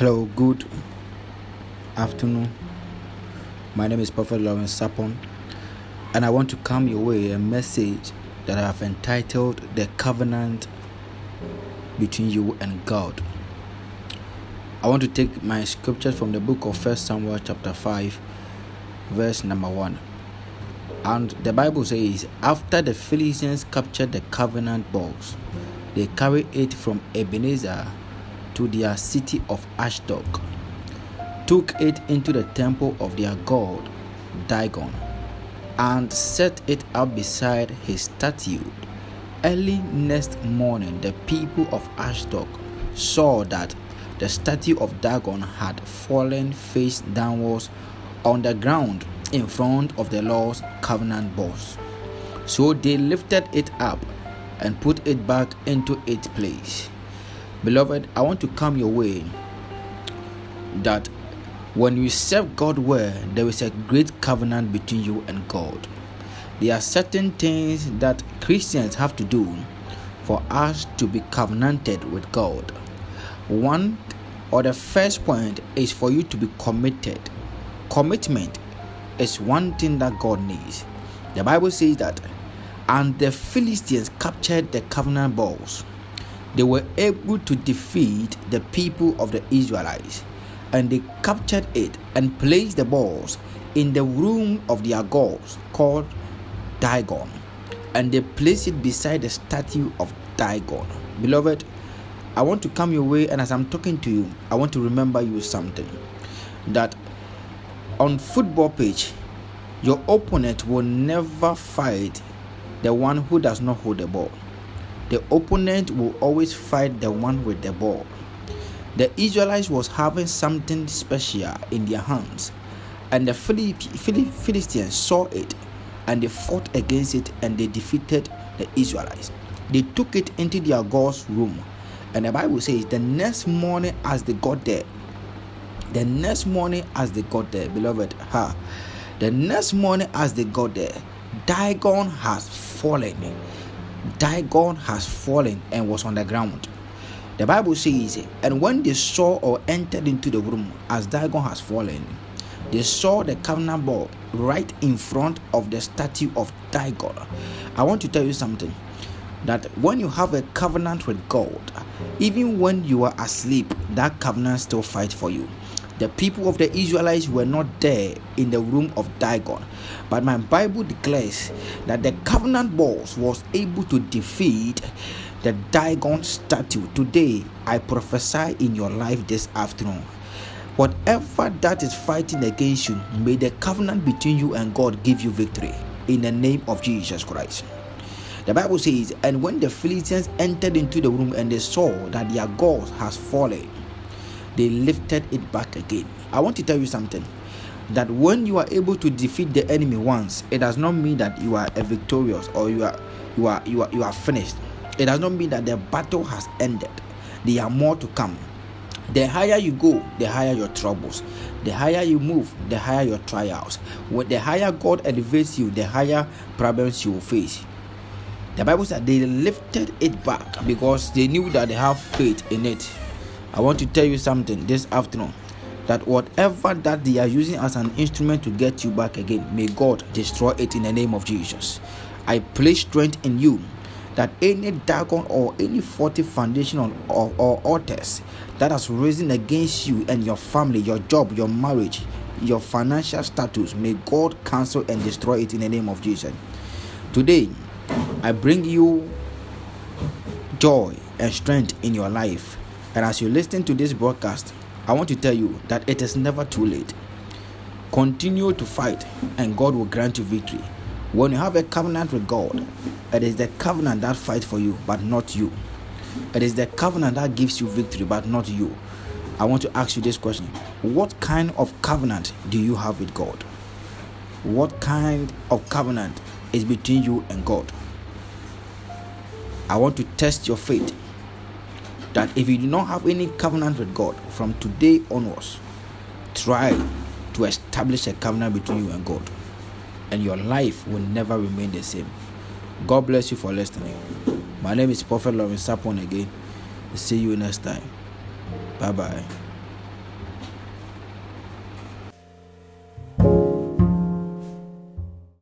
Hello, good afternoon. My name is Prophet Lawrence Sapon, and I want to come your way a message that I have entitled The Covenant Between You and God. I want to take my scriptures from the book of First Samuel, chapter 5, verse number 1. And the Bible says, After the Philistines captured the covenant box, they carried it from Ebenezer to their city of Ashdod, took it into the temple of their god Dagon, and set it up beside his statue. Early next morning, the people of Ashdod saw that the statue of Dagon had fallen face downwards on the ground in front of the Lord's covenant box. So they lifted it up and put it back into its place. Beloved, I want to come your way that when you serve God well, there is a great covenant between you and God. There are certain things that Christians have to do for us to be covenanted with God. One or the first point is for you to be committed. Commitment is one thing that God needs. The Bible says that, and the Philistines captured the covenant balls they were able to defeat the people of the Israelites and they captured it and placed the balls in the room of their gods called Dagon and they placed it beside the statue of Dagon. Beloved, I want to come your way and as I'm talking to you, I want to remember you something that on football pitch your opponent will never fight the one who does not hold the ball the opponent will always fight the one with the ball. The Israelites was having something special in their hands, and the Philistines saw it, and they fought against it, and they defeated the Israelites. They took it into their God's room, and the Bible says the next morning as they got there, the next morning as they got there, beloved, ha, the next morning as they got there, Dagon has fallen Dagon has fallen and was on the ground. The Bible says, and when they saw or entered into the room as Dagon has fallen, they saw the covenant ball right in front of the statue of Dagon. I want to tell you something that when you have a covenant with God, even when you are asleep, that covenant still fights for you. The people of the Israelites were not there in the room of Dagon, but my Bible declares that the covenant balls was able to defeat the Dagon statue. Today, I prophesy in your life this afternoon. Whatever that is fighting against you, may the covenant between you and God give you victory in the name of Jesus Christ. The Bible says, And when the Philistines entered into the room and they saw that their God has fallen, they lifted it back again. I want to tell you something that when you are able to defeat the enemy once, it does not mean that you are a victorious or you are you are you are you are finished. It does not mean that the battle has ended. There are more to come. The higher you go, the higher your troubles. The higher you move, the higher your trials. When the higher God elevates you, the higher problems you will face. The Bible said they lifted it back because they knew that they have faith in it. I want to tell you something this afternoon that whatever that they are using as an instrument to get you back again, may God destroy it in the name of Jesus. I place strength in you that any Dagon or any faulty foundation or, or, or altars that has risen against you and your family, your job, your marriage, your financial status, may God cancel and destroy it in the name of Jesus. Today, I bring you joy and strength in your life and as you listen to this broadcast, I want to tell you that it is never too late. Continue to fight, and God will grant you victory. When you have a covenant with God, it is the covenant that fights for you, but not you. It is the covenant that gives you victory, but not you. I want to ask you this question What kind of covenant do you have with God? What kind of covenant is between you and God? I want to test your faith that if you do not have any covenant with God from today onwards, try to establish a covenant between you and God, and your life will never remain the same. God bless you for listening. My name is Prophet Lawrence Sapon again. See you next time. Bye bye.